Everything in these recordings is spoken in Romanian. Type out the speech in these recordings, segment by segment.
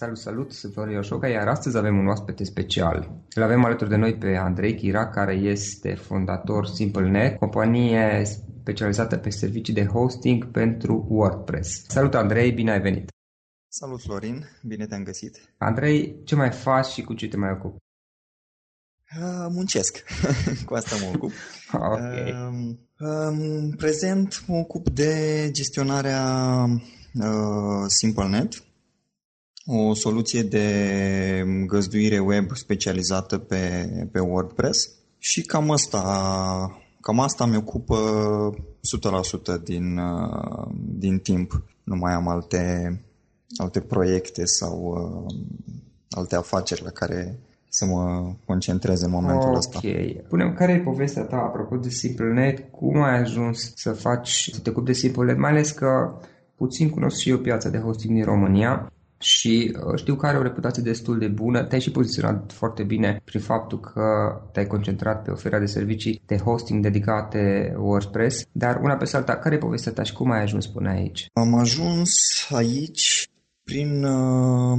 Salut, salut, sunt Florin Ioșoca, iar astăzi avem un oaspete special. Îl avem alături de noi pe Andrei Chira, care este fondator SimpleNet, companie specializată pe servicii de hosting pentru WordPress. Salut Andrei, bine ai venit! Salut Florin, bine te-am găsit! Andrei, ce mai faci și cu ce te mai ocupi? Uh, muncesc, cu asta mă ocup. ok. Uh, în prezent mă ocup de gestionarea uh, SimpleNet, o soluție de găzduire web specializată pe, pe WordPress și cam asta, cam asta mi ocupă 100% din, din timp. Nu mai am alte, alte proiecte sau uh, alte afaceri la care să mă concentrez în momentul okay. ăsta. Ok. Punem care e povestea ta apropo de SimpleNet? Cum ai ajuns să faci, să te ocupi de SimpleNet? Mai ales că puțin cunosc și eu piața de hosting din România și uh, știu că are o reputație destul de bună. Te-ai și poziționat foarte bine prin faptul că te-ai concentrat pe oferirea de servicii de hosting dedicate WordPress, dar una pe alta, care e povestea ta și cum ai ajuns până aici? Am ajuns aici prin, uh,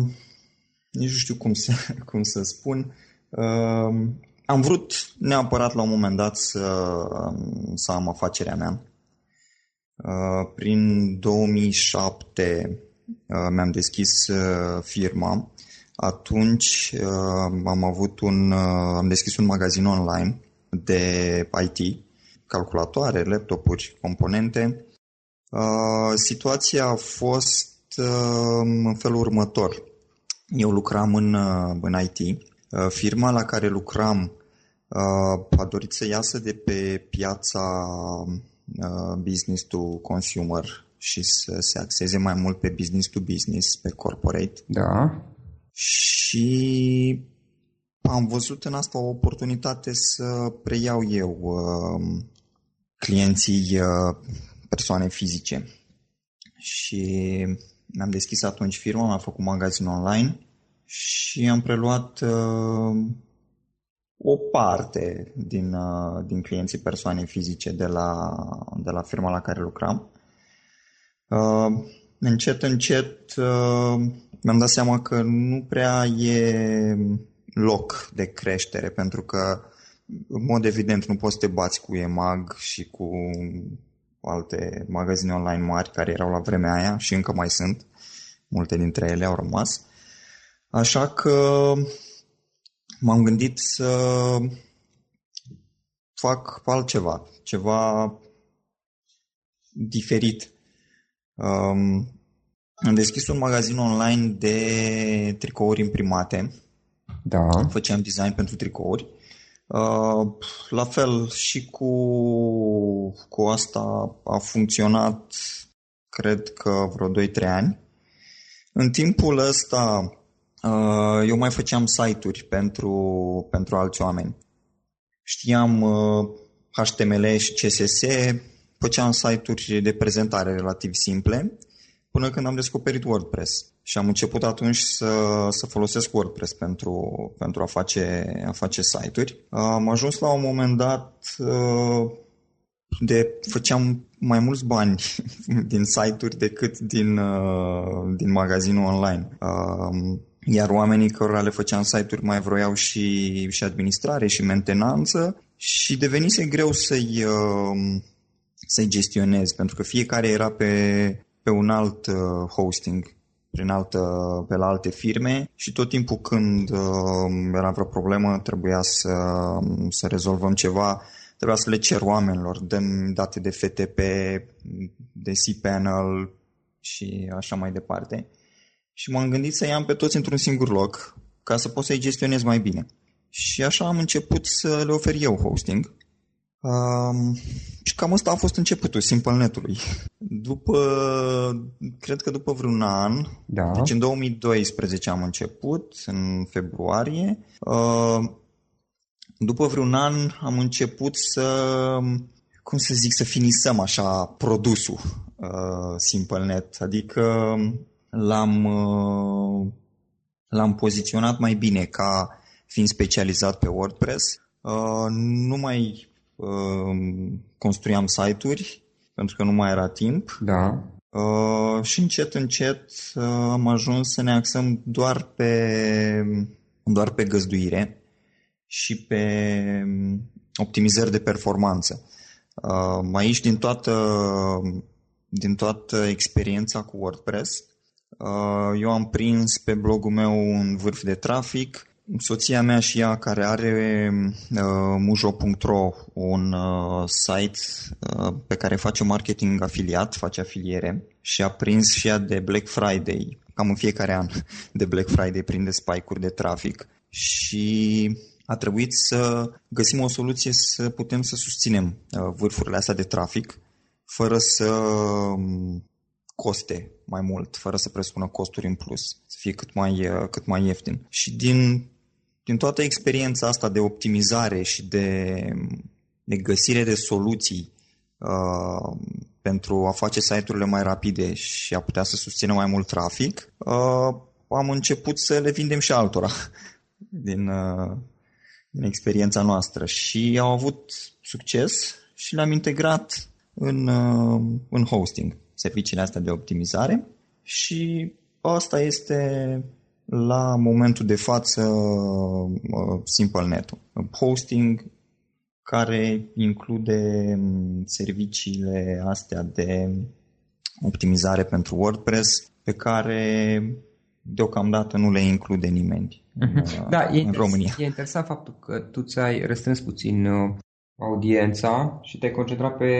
nici nu știu cum să, cum să spun, uh, am vrut neapărat la un moment dat să, să am afacerea mea. Uh, prin 2007 uh, mi-am deschis uh, firma. Atunci am avut un, am deschis un magazin online de IT, calculatoare, laptopuri, componente. Situația a fost în felul următor. Eu lucram în, în IT. Firma la care lucram a dorit să iasă de pe piața Uh, business to consumer și să se axeze mai mult pe business to business, pe corporate. Da. Și am văzut în asta o oportunitate să preiau eu uh, clienții uh, persoane fizice. Și mi-am deschis atunci firma, am făcut magazin online și am preluat uh, o parte din, uh, din clienții persoane fizice de la, de la firma la care lucram. Uh, încet, încet uh, mi-am dat seama că nu prea e loc de creștere, pentru că, în mod evident, nu poți să te bați cu EMAG și cu alte magazine online mari care erau la vremea aia și încă mai sunt. Multe dintre ele au rămas. Așa că m-am gândit să fac altceva, ceva diferit. Um, am deschis un magazin online de tricouri imprimate. Da. Făceam design pentru tricouri. Uh, la fel și cu, cu asta a funcționat, cred că vreo 2-3 ani. În timpul ăsta Uh, eu mai făceam site-uri pentru, pentru alți oameni. Știam HTML uh, și CSS, făceam site-uri de prezentare relativ simple, până când am descoperit WordPress. Și am început atunci să, să folosesc WordPress pentru, pentru a, face, a face site-uri. Am ajuns la un moment dat uh, de făceam mai mulți bani din site-uri decât din, din magazinul online iar oamenii cărora le făceam site-uri mai vroiau și, și administrare și mentenanță și devenise greu să-i, um, să-i gestionez, pentru că fiecare era pe, pe un alt uh, hosting prin altă, pe la alte firme și tot timpul când uh, era vreo problemă trebuia să, să rezolvăm ceva, trebuia să le cer oamenilor, dăm date de FTP, de cPanel și așa mai departe și m-am gândit să i-am pe toți într-un singur loc ca să pot să-i gestionez mai bine. Și așa am început să le ofer eu hosting. Um, și cam asta a fost începutul SimpleNet-ului. După, cred că după vreun an, da. deci în 2012 am început, în februarie, uh, după vreun an am început să, cum să zic, să finisăm așa produsul uh, SimpleNet, adică l-am, uh, l-am poziționat mai bine ca fiind specializat pe WordPress. Uh, nu mai uh, construiam site-uri pentru că nu mai era timp. Da. Și încet, încet am ajuns să ne axăm doar pe, doar pe găzduire și pe um, optimizări de performanță. Aici, din toată, din toată experiența cu WordPress, Uh, eu am prins pe blogul meu un vârf de trafic. Soția mea și ea, care are uh, mujo.ro, un uh, site uh, pe care face marketing afiliat, face afiliere și a prins și ea de Black Friday, cam în fiecare an de Black Friday prinde spike-uri de trafic și a trebuit să găsim o soluție să putem să susținem uh, vârfurile astea de trafic fără să um, coste mai mult, fără să presupună costuri în plus, să fie cât mai, uh, cât mai ieftin. Și din, din toată experiența asta de optimizare și de, de găsire de soluții uh, pentru a face site-urile mai rapide și a putea să susțină mai mult trafic, uh, am început să le vindem și altora din, uh, din experiența noastră. Și au avut succes și le-am integrat în, uh, în hosting serviciile astea de optimizare. Și asta este la momentul de față uh, SimpleNet. Hosting care include um, serviciile astea de optimizare pentru WordPress pe care deocamdată nu le include nimeni uh-huh. da, în e România. E interesant faptul că tu ți-ai restrâns puțin uh, audiența și te-ai concentrat pe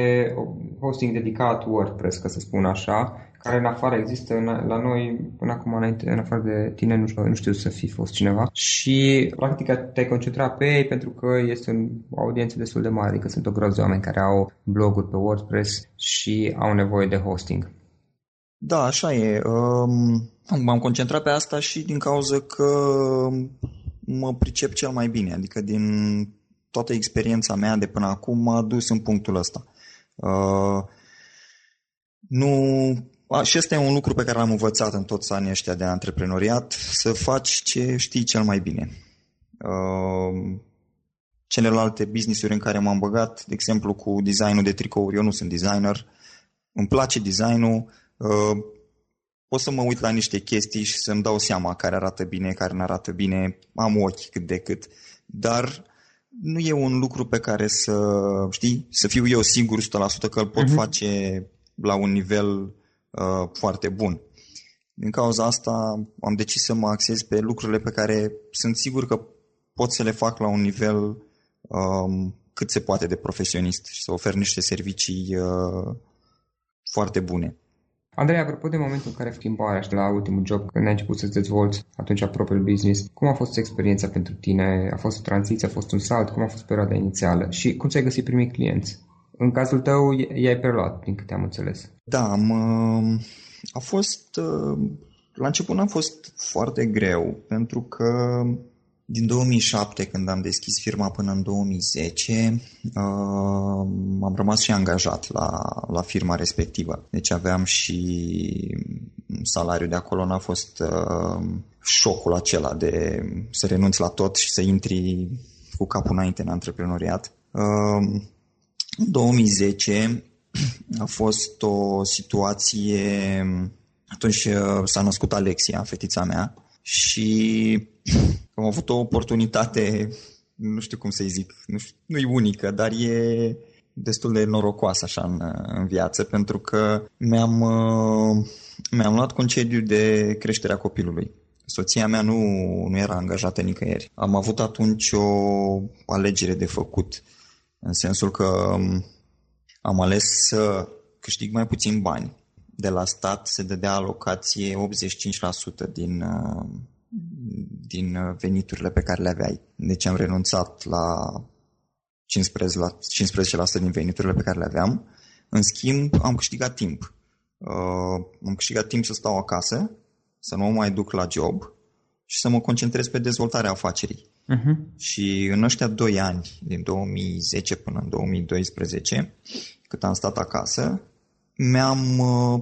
hosting dedicat WordPress, ca să spun așa, care în afară există la noi până acum înainte, în afară de tine, nu știu, nu știu să fi fost cineva și practic te-ai concentrat pe ei pentru că este o audiență destul de mare, adică sunt o groază de oameni care au bloguri pe WordPress și au nevoie de hosting. Da, așa e. Um, m-am concentrat pe asta și din cauza că mă pricep cel mai bine, adică din toată experiența mea de până acum m-a dus în punctul ăsta. Uh, nu... A, și ăsta e un lucru pe care l-am învățat în toți anii ăștia de antreprenoriat, să faci ce știi cel mai bine. Uh, celelalte business-uri în care m-am băgat, de exemplu cu designul de tricouri, eu nu sunt designer, îmi place designul, uh, pot să mă uit la niște chestii și să-mi dau seama care arată bine, care nu arată bine, am ochi cât de cât, dar nu e un lucru pe care să, știi, să fiu eu sigur 100% că îl pot uh-huh. face la un nivel uh, foarte bun. Din cauza asta am decis să mă axez pe lucrurile pe care sunt sigur că pot să le fac la un nivel um, cât se poate de profesionist și să ofer niște servicii uh, foarte bune. Andrei, apropo de momentul în care ai schimbarea și la ultimul job, când ai început să-ți dezvolți atunci propriul business, cum a fost experiența pentru tine? A fost o tranziție, a fost un salt? Cum a fost perioada inițială? Și cum ți-ai găsit primii clienți? În cazul tău, i-ai preluat, din câte am înțeles. Da, am, uh, a fost... Uh, la început a fost foarte greu, pentru că din 2007, când am deschis firma, până în 2010, uh, am rămas și angajat la, la firma respectivă. Deci aveam și salariul de acolo, n-a fost uh, șocul acela de să renunți la tot și să intri cu capul înainte în antreprenoriat. Uh, în 2010 a fost o situație... Atunci uh, s-a născut Alexia, fetița mea, și am avut o oportunitate, nu știu cum să-i zic, nu, nu e unică, dar e destul de norocoasă așa în, în viață, pentru că mi-am, mi-am luat concediu de creșterea copilului. Soția mea nu, nu era angajată nicăieri. Am avut atunci o alegere de făcut, în sensul că am ales să câștig mai puțin bani. De la stat se dădea alocație 85% din, din uh, veniturile pe care le aveai. Deci am renunțat la 15%, la 15% din veniturile pe care le aveam. În schimb, am câștigat timp. Uh, am câștigat timp să stau acasă, să nu mă mai duc la job și să mă concentrez pe dezvoltarea afacerii. Uh-huh. Și în ăștia 2 ani, din 2010 până în 2012, cât am stat acasă, mi-am uh,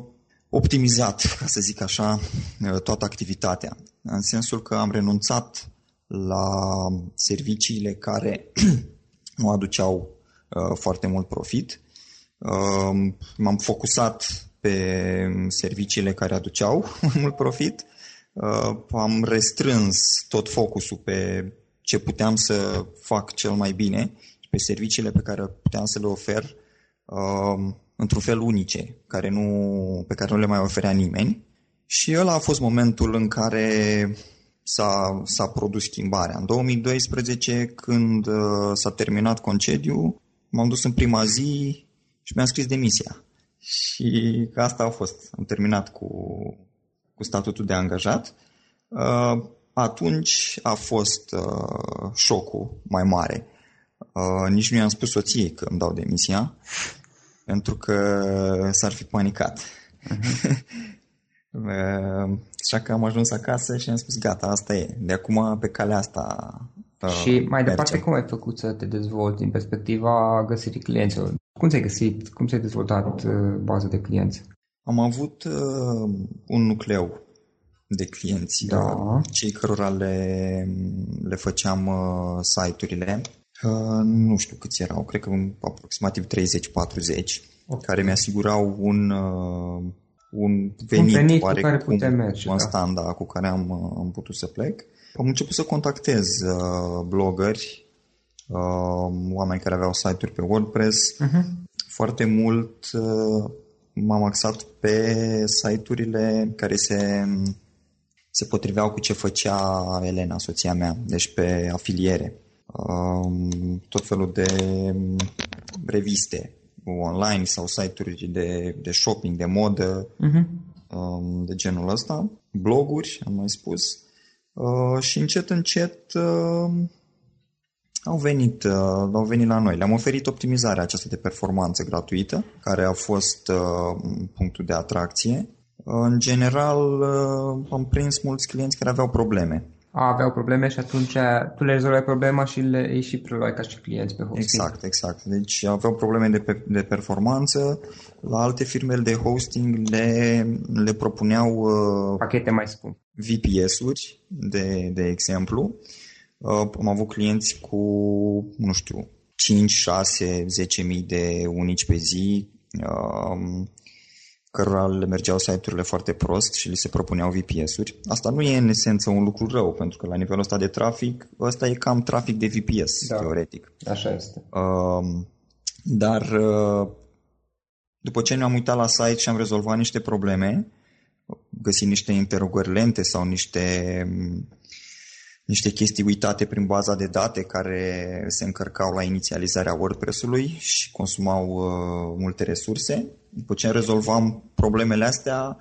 optimizat, ca să zic așa, uh, toată activitatea. În sensul că am renunțat la serviciile care nu aduceau uh, foarte mult profit. Uh, m-am focusat pe serviciile care aduceau mult profit. Uh, am restrâns tot focusul pe ce puteam să fac cel mai bine și pe serviciile pe care puteam să le ofer uh, într-un fel unice, care nu, pe care nu le mai oferea nimeni. Și ăla a fost momentul în care s-a, s-a produs schimbarea. În 2012, când uh, s-a terminat concediu, m-am dus în prima zi și mi-am scris demisia. Și că asta a fost. Am terminat cu, cu statutul de angajat. Uh, atunci a fost uh, șocul mai mare. Uh, nici nu i-am spus soției că îmi dau demisia pentru că s-ar fi panicat. Uh-huh. Așa că am ajuns acasă și am spus gata, asta e. De acum pe calea asta uh, Și mai merge. departe cum ai făcut să te dezvolți din perspectiva găsirii clienților? Cum ți-ai găsit, cum ți-ai dezvoltat uh, baza de clienți? Am avut uh, un nucleu de clienți, da. Uh, cei cărora le, le făceam uh, site-urile Uh, nu știu câți erau, cred că aproximativ 30-40, okay. care mi-asigurau un, uh, un venit, un venit oarecum, cu care putem merge, constant, da. da, cu care am, am putut să plec. Am început să contactez uh, blogări, uh, oameni care aveau site-uri pe WordPress. Uh-huh. Foarte mult uh, m-am axat pe site-urile care se, se potriveau cu ce făcea Elena, soția mea, deci pe afiliere. Uh, tot felul de reviste online sau site-uri de, de shopping, de modă, uh-huh. de genul ăsta, bloguri, am mai spus, uh, și încet, încet uh, au venit, uh, au venit la noi. Le-am oferit optimizarea aceasta de performanță gratuită, care a fost punctul de atracție. În general, am prins mulți clienți care aveau probleme aveau probleme și atunci tu le rezolvai problema și le ei și preluai ca și clienți pe hosting. Exact, exact. Deci aveau probleme de, pe, de performanță, la alte firme de hosting le, le propuneau uh, pachete mai scump. VPS-uri, de, de exemplu. Uh, am avut clienți cu, nu știu, 5, 6, 10 mii de unici pe zi. Uh, cărora le mergeau site-urile foarte prost și li se propuneau VPS-uri. Asta nu e în esență un lucru rău, pentru că la nivelul ăsta de trafic, ăsta e cam trafic de VPS, da, teoretic. Așa este. Uh, dar uh, după ce ne-am uitat la site și am rezolvat niște probleme, găsit niște interogări lente sau niște niște chestii uitate prin baza de date care se încărcau la inițializarea WordPress-ului și consumau uh, multe resurse. După ce rezolvam problemele astea,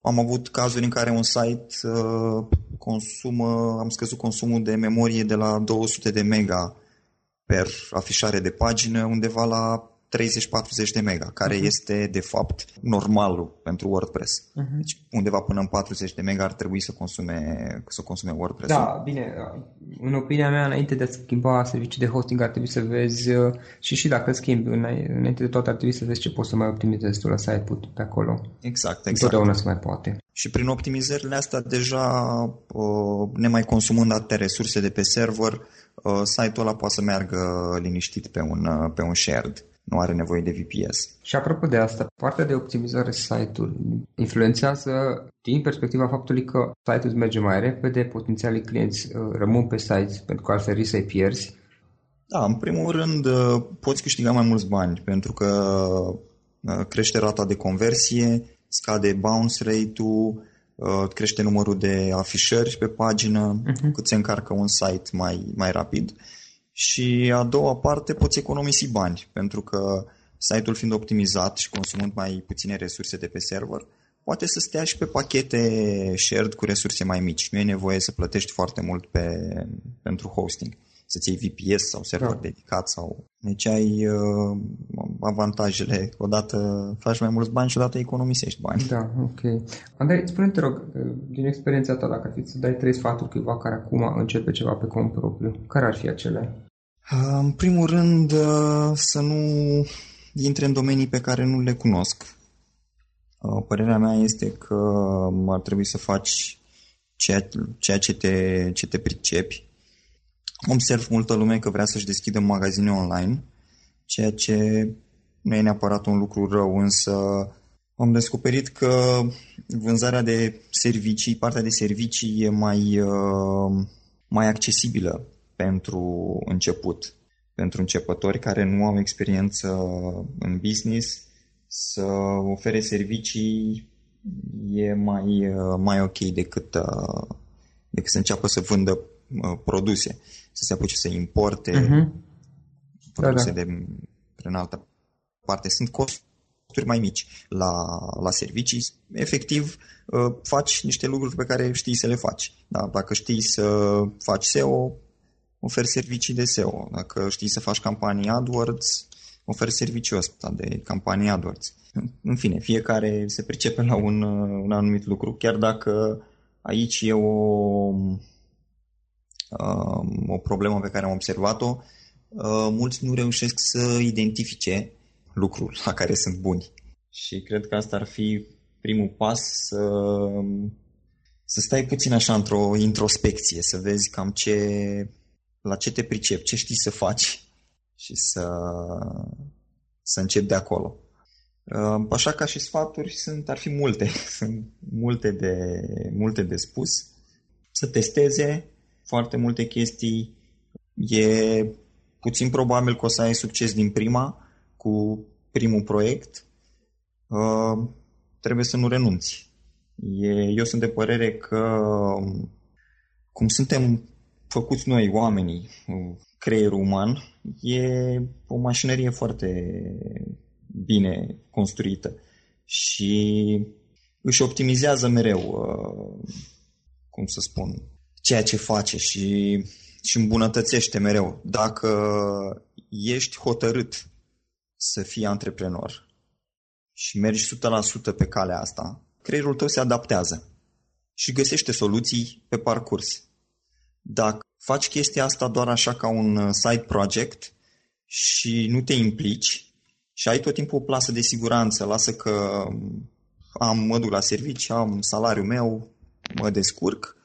am avut cazuri în care un site uh, consumă, am scăzut consumul de memorie de la 200 de mega per afișare de pagină undeva la 30-40 de mega, care uh-huh. este de fapt normalul pentru WordPress. Uh-huh. Deci undeva până în 40 de mega ar trebui să consume, să consume WordPress. Da, bine, în opinia mea, înainte de a schimba servicii de hosting, ar trebui să vezi uh, și și dacă schimbi, înainte de toate ar trebui să vezi ce poți să mai optimizezi tu la site pe acolo. Exact, exact. Întotdeauna se mai poate. Și prin optimizările astea, deja uh, nemai consumând atâtea resurse de pe server, uh, site-ul ăla poate să meargă liniștit pe un, pe un shared nu are nevoie de VPS. Și apropo de asta, partea de optimizare site-ului influențează din perspectiva faptului că site-ul merge mai repede, potențialii clienți uh, rămân pe site pentru că altfel risc să-i pierzi. Da, în primul rând uh, poți câștiga mai mulți bani pentru că uh, crește rata de conversie, scade bounce rate-ul, crește numărul de afișări pe pagină, uh-huh. cât se încarcă un site mai, mai rapid. Și a doua parte poți economisi bani, pentru că site-ul fiind optimizat și consumând mai puține resurse de pe server, poate să stea și pe pachete shared cu resurse mai mici. Nu e nevoie să plătești foarte mult pe, pentru hosting. Să-ți iei VPS sau server da. dedicat sau... Deci ai uh, avantajele. Odată faci mai mulți bani și odată economisești bani. Da, ok. Andrei, spune-te rog, uh, din experiența ta, dacă ar fi să dai trei sfaturi cuiva care acum începe ceva pe cont propriu, care ar fi acele? În primul rând, uh, să nu intre în domenii pe care nu le cunosc. Uh, părerea mea este că ar trebui să faci ceea, ceea ce, te, ce te pricepi. Observ multă lume că vrea să-și deschidă magazine online, ceea ce nu e neapărat un lucru rău, însă am descoperit că vânzarea de servicii, partea de servicii e mai, uh, mai accesibilă pentru început, pentru începători care nu au experiență în business, să ofere servicii e mai, mai ok decât, decât să înceapă să vândă produse, să se apuce să importe uh-huh. produse da, da. de prin altă parte. Sunt costuri mai mici la, la servicii. Efectiv, faci niște lucruri pe care știi să le faci. Da? Dacă știi să faci SEO, oferi servicii de SEO. Dacă știi să faci campanii AdWords, oferi serviciul ăsta de campanii AdWords. În fine, fiecare se pricepe la un, un anumit lucru, chiar dacă aici e o, um, o problemă pe care am observat-o, uh, mulți nu reușesc să identifice lucrul la care sunt buni. Și cred că asta ar fi primul pas să, să stai puțin așa într-o introspecție, să vezi cam ce, la ce te pricepi, ce știi să faci și să, să începi de acolo. Uh, așa ca și sfaturi sunt, ar fi multe, sunt multe de, multe de spus. Să testeze foarte multe chestii. E puțin probabil că o să ai succes din prima cu primul proiect. Uh, trebuie să nu renunți. E, eu sunt de părere că cum suntem făcuți noi, oamenii, creierul uman, e o mașinărie foarte bine construită și își optimizează mereu, uh, cum să spun, ceea ce face și, și îmbunătățește mereu. Dacă ești hotărât să fii antreprenor și mergi 100% pe calea asta, creierul tău se adaptează și găsește soluții pe parcurs. Dacă faci chestia asta doar așa ca un uh, side project și nu te implici și ai tot timpul o plasă de siguranță, lasă că um, am, mă duc la servici, am salariul meu, mă descurc,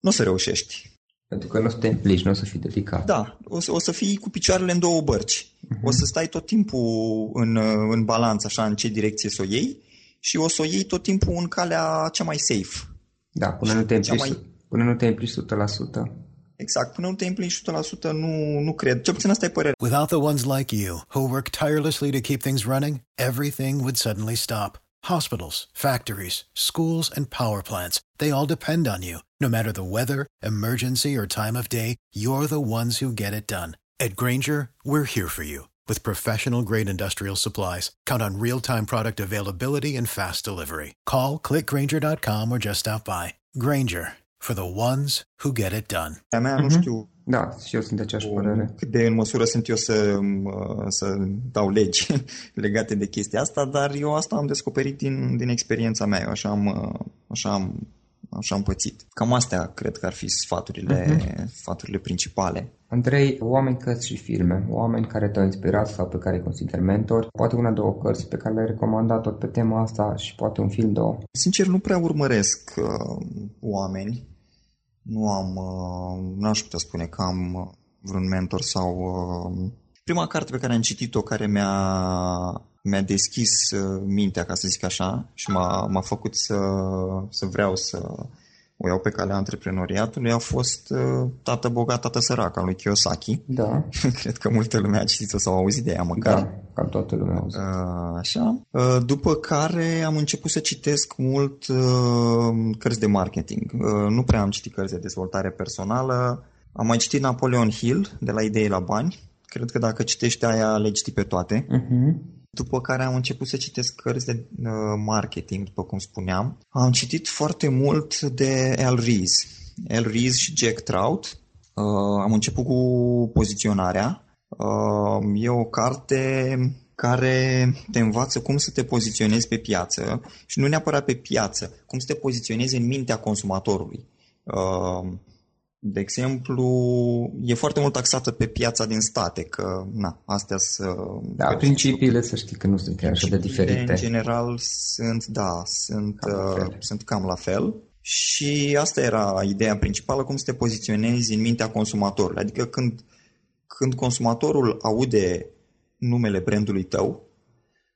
nu o să reușești. Pentru că nu o să te implici, nu o să fii dedicat. Da, o să, o să fii cu picioarele în două bărci. Uh-huh. O să stai tot timpul în, uh, în balanță, așa, în ce direcție să o iei și o să o iei tot timpul în calea cea mai safe. Da, până nu te implici, mai... până nu te implici 100%. Exact, până nu te implici 100%, nu, nu cred. Ce puțin asta e părerea. Without the ones like you, who work tirelessly to keep things running, everything would suddenly stop. Hospitals, factories, schools, and power plants, they all depend on you. No matter the weather, emergency, or time of day, you're the ones who get it done. At Granger, we're here for you. With professional grade industrial supplies, count on real time product availability and fast delivery. Call clickgranger.com or just stop by. Granger for the ones who get it done. A mea, uh-huh. nu mhm. știu da, și eu sunt de aceeași părere. Cât de în măsură sunt eu să, să dau legi legate de chestia asta, dar eu asta am descoperit din, din experiența mea. Eu așa am, așa am, așa am pățit. Cam astea cred că ar fi sfaturile, uh-huh. sfaturile principale. Andrei, oameni, cărți și filme, oameni care te-au inspirat sau pe care îi consider mentor, poate una, două cărți pe care le-ai recomandat tot pe tema asta și poate un film, două. Sincer, nu prea urmăresc uh, oameni. Nu am, uh, n-aș putea spune că am uh, vreun mentor sau... Uh, prima carte pe care am citit-o, care mi-a, mi-a deschis uh, mintea, ca să zic așa, și m-a, m-a făcut să, să vreau să o iau pe calea antreprenoriatului a fost uh, Tată bogat, tată sărac al lui Kiyosaki. Da. Cred că multă lume a citit-o sau a auzit de ea măcar. Da, cam toată lumea a auzit. Uh, așa. Uh, după care am început să citesc mult uh, cărți de marketing. Uh, nu prea am citit cărți de dezvoltare personală. Am mai citit Napoleon Hill, de la Idei la Bani. Cred că dacă citești aia, le citii pe toate. Uh-huh. După care am început să citesc cărți de uh, marketing, după cum spuneam. Am citit foarte mult de Al Ries. Al Ries și Jack Trout. Uh, am început cu poziționarea. Uh, e o carte care te învață cum să te poziționezi pe piață și nu neapărat pe piață, cum să te poziționezi în mintea consumatorului. Uh, de exemplu, e foarte mult taxată pe piața din state, că na, astea sunt... Da, principiile să știi că nu sunt chiar așa de diferite. în general sunt, da, sunt cam, uh, sunt cam la fel. Și asta era ideea principală, cum să te poziționezi în mintea consumatorului. Adică când, când consumatorul aude numele brandului tău,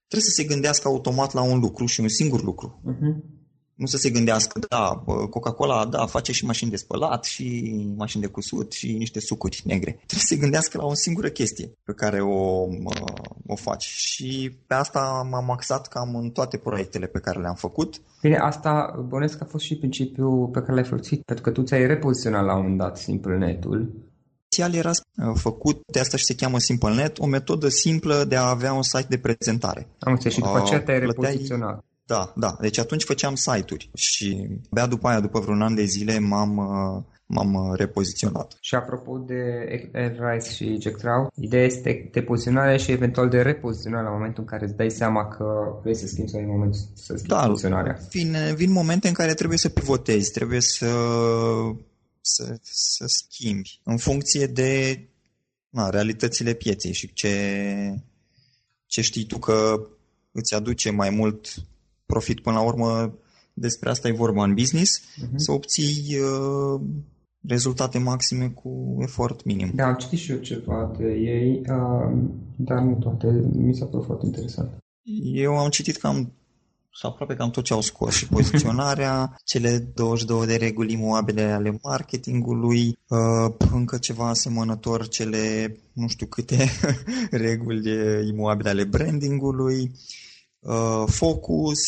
trebuie să se gândească automat la un lucru și un singur lucru. Uh-huh nu să se gândească, da, Coca-Cola, da, face și mașini de spălat și mașini de cusut și niște sucuri negre. Trebuie să se gândească la o singură chestie pe care o, o faci. Și pe asta m-am axat cam în toate proiectele pe care le-am făcut. Bine, asta bănesc că a fost și principiul pe care l-ai folosit, pentru că tu ți-ai repoziționat la un moment dat SimpleNet-ul inițial era uh, făcut, de asta și se cheamă SimpleNet, o metodă simplă de a avea un site de prezentare. Am înțeles și după aceea te-ai repoziționat. Da, da. Deci atunci făceam site-uri și abia după aia, după vreun an de zile, m-am, uh, m-am uh, repoziționat. Și apropo de Rice și Jack Trout, ideea este de poziționare și eventual de repoziționare la momentul în care îți dai seama că vrei să schimbi sau în momentul să schimbi da, poziționarea. Vin, vin momente în care trebuie să pivotezi, trebuie să, să, să schimbi în funcție de na, realitățile pieței și ce, ce știi tu că îți aduce mai mult profit. Până la urmă, despre asta e vorba în business, uh-huh. să obții uh, rezultate maxime cu efort minim. Da, am citit și eu ceva de ei, uh, dar nu toate. Mi s-a părut foarte interesant. Eu am citit cam sau aproape cam tot ce au scos și poziționarea, cele 22 de reguli imoabile ale marketingului, uh, încă ceva asemănător, cele nu știu câte reguli imoabile ale brandingului, uh, focus,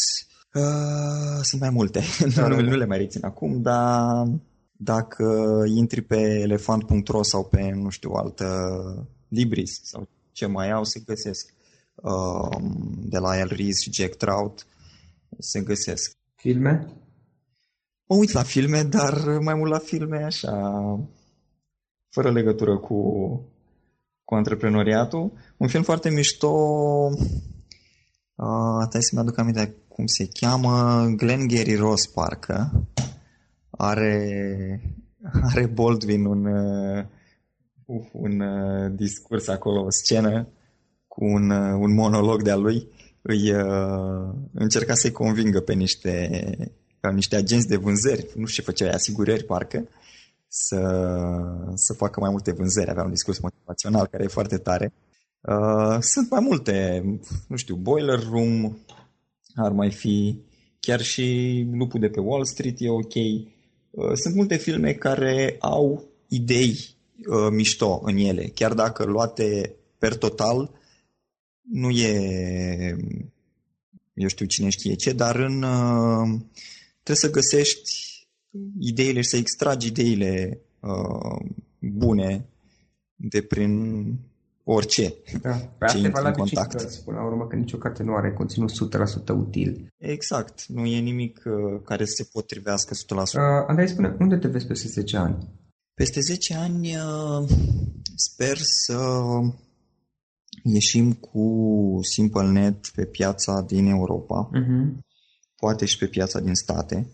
uh, sunt mai multe, nu, nu le mai rețin acum, dar dacă intri pe elefant.ro sau pe, nu știu, altă Libris sau ce mai au, se găsesc de la El Rees și Jack Trout se găsesc. Filme? Mă uit la filme, dar mai mult la filme așa, fără legătură cu, cu antreprenoriatul. Un film foarte mișto, uh, să-mi aduc aminte cum se cheamă, Glenn Gary Ross, parcă. Are, are Baldwin un, uh, un uh, discurs acolo, o scenă cu un, uh, un monolog de-a lui îi uh, încerca să-i convingă pe niște, pe niște agenți de vânzări, nu știu ce făcea, asigurări parcă, să, să facă mai multe vânzări. Avea un discurs motivațional care e foarte tare. Uh, sunt mai multe, nu știu, Boiler Room ar mai fi, chiar și Lupul de pe Wall Street e ok. Uh, sunt multe filme care au idei uh, mișto în ele, chiar dacă luate per total nu e, eu știu cine știe ce, dar în, uh, trebuie să găsești ideile și să extragi ideile uh, bune de prin orice da. Pe asta e valabil contact. Și până la urmă că nicio carte nu are conținut 100% util. Exact, nu e nimic uh, care să se potrivească 100%. Uh, Andrei, spune, unde te vezi peste 10 ani? Peste 10 ani uh, sper să ieșim cu SimpleNet pe piața din Europa, uh-huh. poate și pe piața din state.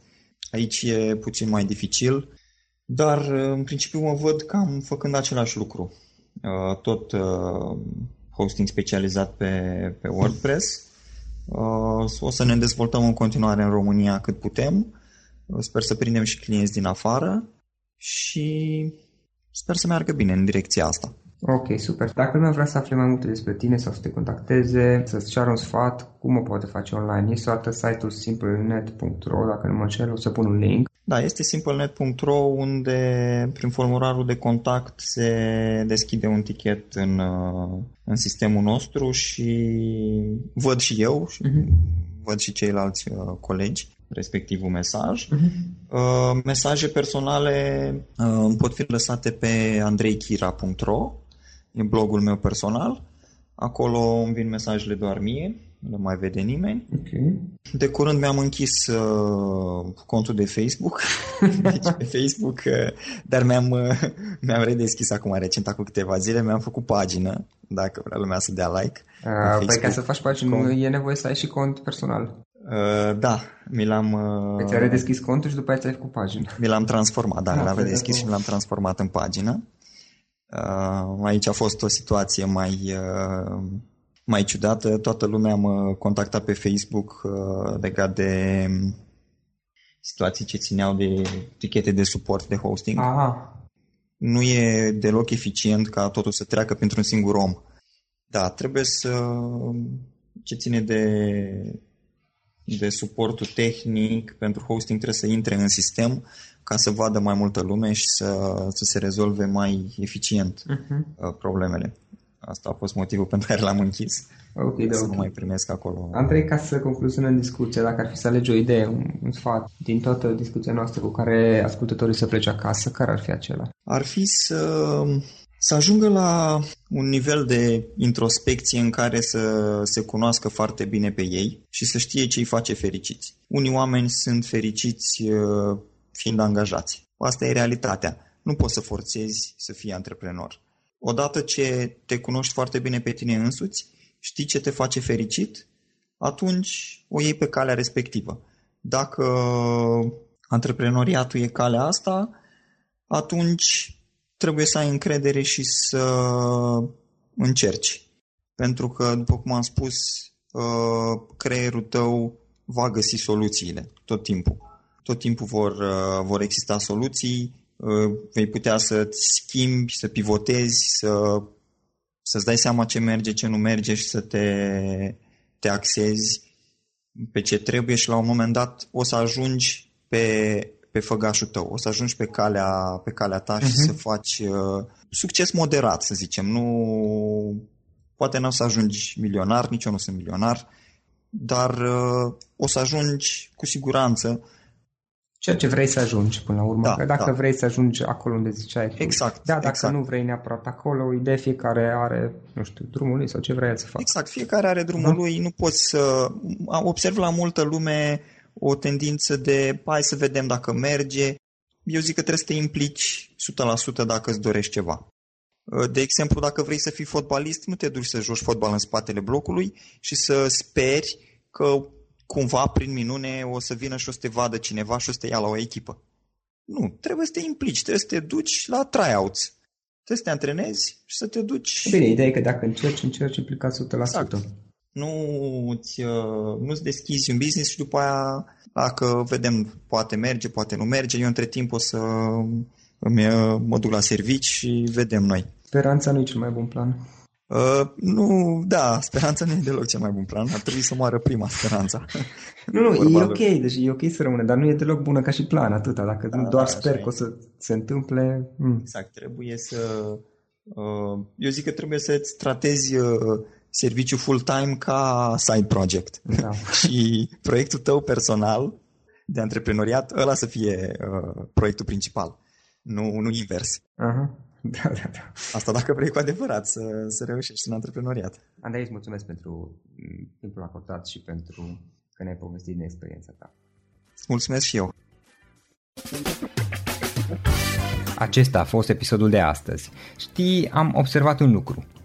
Aici e puțin mai dificil, dar în principiu mă văd cam făcând același lucru. Uh, tot uh, hosting specializat pe, pe WordPress. Uh, o să ne dezvoltăm în continuare în România cât putem. Sper să prindem și clienți din afară și sper să meargă bine în direcția asta. Ok, super. Dacă lumea vrea să afle mai multe despre tine sau să te contacteze, să-ți ceară un sfat, cum o poate face online? Este o altă site-ul simplenet.ro, dacă nu mă înșel, o să pun un link. Da, este simplenet.ro unde prin formularul de contact se deschide un tichet în, uh, în sistemul nostru și văd și eu, uh-huh. văd și ceilalți uh, colegi respectivul mesaj. Uh-huh. Mesaje personale uh, pot fi lăsate pe andreichira.ro e blogul meu personal. Acolo îmi vin mesajele doar mie, nu mai vede nimeni. Okay. De curând mi-am închis uh, contul de Facebook, deci pe Facebook, uh, dar mi-am, uh, mi-am redeschis acum recent, acum câteva zile, mi-am făcut pagină, dacă vrea lumea să dea like. Uh, păi ca să faci pagină Com... e nevoie să ai și cont personal. Uh, da, mi l-am... Uh, deci ai redeschis contul și după aceea ți-ai făcut pagină. Mi l-am transformat, da, ah, l-am redeschis și mi l-am transformat în pagină. Uh, aici a fost o situație mai, uh, mai ciudată. Toată lumea mă contacta pe Facebook uh, legat de situații ce țineau de tichete de suport de hosting. Aha. Nu e deloc eficient ca totul să treacă pentru un singur om. Da, trebuie să ce ține de de suportul tehnic pentru hosting trebuie să intre în sistem ca să vadă mai multă lume și să, să se rezolve mai eficient uh-huh. problemele. Asta a fost motivul pentru care l-am închis. Ok, da, să okay. nu mai primesc acolo. Andrei, ca să concluzionăm discuția, dacă ar fi să alegi o idee, un, un sfat din toată discuția noastră cu care ascultătorii să plece acasă, care ar fi acela? Ar fi să, să ajungă la un nivel de introspecție în care să se cunoască foarte bine pe ei și să știe ce îi face fericiți. Unii oameni sunt fericiți uh, fiind angajați. Asta e realitatea. Nu poți să forțezi să fii antreprenor. Odată ce te cunoști foarte bine pe tine însuți, știi ce te face fericit, atunci o iei pe calea respectivă. Dacă antreprenoriatul e calea asta, atunci trebuie să ai încredere și să încerci. Pentru că, după cum am spus, uh, creierul tău va găsi soluțiile tot timpul tot timpul vor, uh, vor exista soluții, uh, vei putea să-ți schimbi, să pivotezi, să, să-ți dai seama ce merge, ce nu merge și să te, te axezi pe ce trebuie și la un moment dat o să ajungi pe, pe făgașul tău, o să ajungi pe calea, pe calea ta uh-huh. și mhm. să faci uh, succes moderat, să zicem. Nu, poate nu o să ajungi milionar, nici eu nu sunt milionar, dar uh, o să ajungi cu siguranță Ceea ce vrei să ajungi până la urmă. Da, că dacă da. vrei să ajungi acolo unde ziceai tu. Exact. Da, dacă exact. nu vrei neapărat acolo, idee fiecare are, nu știu, drumul lui sau ce vrea să facă. Exact, fiecare are drumul da. lui, nu poți să... Observ la multă lume o tendință de hai să vedem dacă merge. Eu zic că trebuie să te implici 100% dacă îți dorești ceva. De exemplu, dacă vrei să fii fotbalist, nu te duci să joci fotbal în spatele blocului și să speri că cumva, prin minune, o să vină și o să te vadă cineva și o să te ia la o echipă. Nu, trebuie să te implici, trebuie să te duci la tryouts. Trebuie să te antrenezi și să te duci... Bine, ideea e că dacă încerci, încerci implicat 100%. Exact. Nu îți, uh, nu-ți deschizi un business și după aia, dacă vedem, poate merge, poate nu merge, eu între timp o să îmi, uh, mă duc la servici și vedem noi. Speranța nu e cel mai bun plan. Uh, nu, da, speranța nu e deloc cel mai bun plan. Ar trebui să moară prima speranța. Nu, nu, e ok, deci e ok să rămână, dar nu e deloc bună ca și plan atâta. Dacă da, doar da, sper că o să se întâmple... Mm. Exact, trebuie să... Uh, eu zic că trebuie să-ți tratezi uh, serviciul full-time ca side project. Da. și proiectul tău personal de antreprenoriat, ăla să fie uh, proiectul principal, nu, nu invers. Uh-huh. Da, da, da. Asta dacă vrei cu adevărat să, să reușești în antreprenoriat. Andrei, îți mulțumesc pentru timpul acordat și pentru că ne-ai povestit din experiența ta. Mulțumesc și eu. Acesta a fost episodul de astăzi. Știi, am observat un lucru.